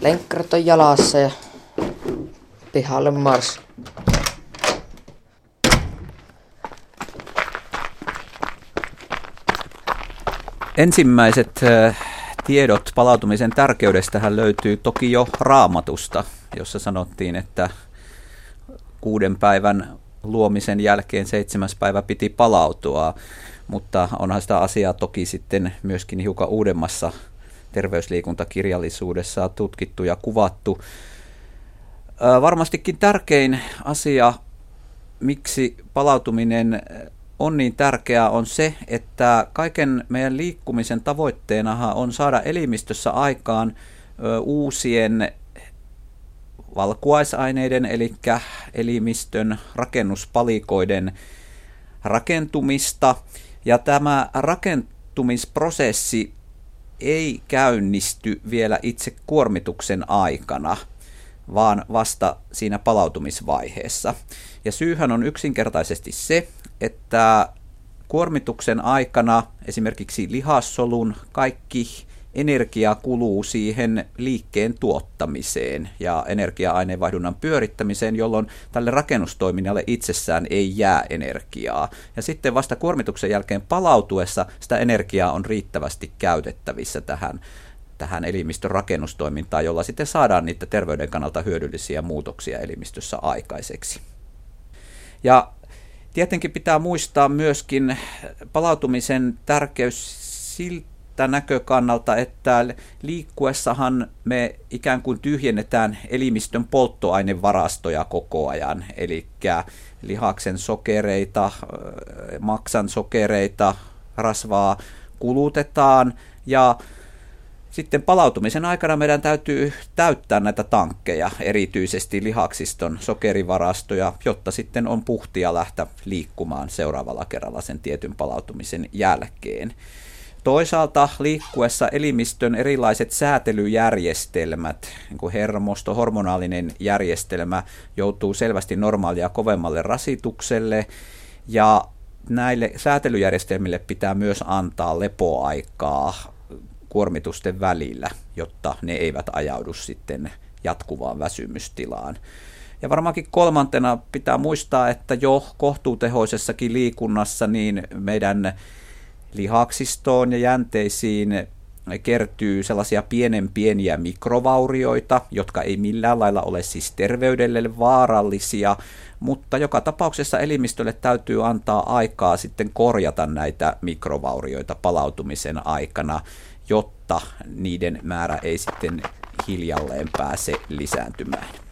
lenkkarit on jalassa ja pihalle mars. Ensimmäiset tiedot palautumisen tärkeydestähän löytyy toki jo raamatusta, jossa sanottiin, että kuuden päivän luomisen jälkeen seitsemäs päivä piti palautua, mutta onhan sitä asiaa toki sitten myöskin hiukan uudemmassa terveysliikuntakirjallisuudessa tutkittu ja kuvattu. Varmastikin tärkein asia, miksi palautuminen on niin tärkeää, on se, että kaiken meidän liikkumisen tavoitteenahan on saada elimistössä aikaan uusien valkuaisaineiden, eli elimistön rakennuspalikoiden rakentumista. Ja tämä rakentumisprosessi ei käynnisty vielä itse kuormituksen aikana, vaan vasta siinä palautumisvaiheessa. Ja syyhän on yksinkertaisesti se, että kuormituksen aikana esimerkiksi lihassolun kaikki energia kuluu siihen liikkeen tuottamiseen ja energia-aineenvaihdunnan pyörittämiseen, jolloin tälle rakennustoiminnalle itsessään ei jää energiaa. Ja sitten vasta kuormituksen jälkeen palautuessa sitä energiaa on riittävästi käytettävissä tähän tähän elimistön rakennustoimintaan, jolla sitten saadaan niitä terveyden kannalta hyödyllisiä muutoksia elimistössä aikaiseksi. Ja tietenkin pitää muistaa myöskin palautumisen tärkeys siltä, siltä näkökannalta, että liikkuessahan me ikään kuin tyhjennetään elimistön polttoainevarastoja koko ajan, eli lihaksen sokereita, maksan sokereita, rasvaa kulutetaan ja sitten palautumisen aikana meidän täytyy täyttää näitä tankkeja, erityisesti lihaksiston sokerivarastoja, jotta sitten on puhtia lähteä liikkumaan seuraavalla kerralla sen tietyn palautumisen jälkeen. Toisaalta liikkuessa elimistön erilaiset säätelyjärjestelmät, niin kuin hermosto, hormonaalinen järjestelmä, joutuu selvästi normaalia kovemmalle rasitukselle ja näille säätelyjärjestelmille pitää myös antaa lepoaikaa kuormitusten välillä, jotta ne eivät ajaudu sitten jatkuvaan väsymystilaan. Ja varmaankin kolmantena pitää muistaa, että jo kohtuutehoisessakin liikunnassa niin meidän lihaksistoon ja jänteisiin kertyy sellaisia pienen pieniä mikrovaurioita, jotka ei millään lailla ole siis terveydelle vaarallisia, mutta joka tapauksessa elimistölle täytyy antaa aikaa sitten korjata näitä mikrovaurioita palautumisen aikana, jotta niiden määrä ei sitten hiljalleen pääse lisääntymään.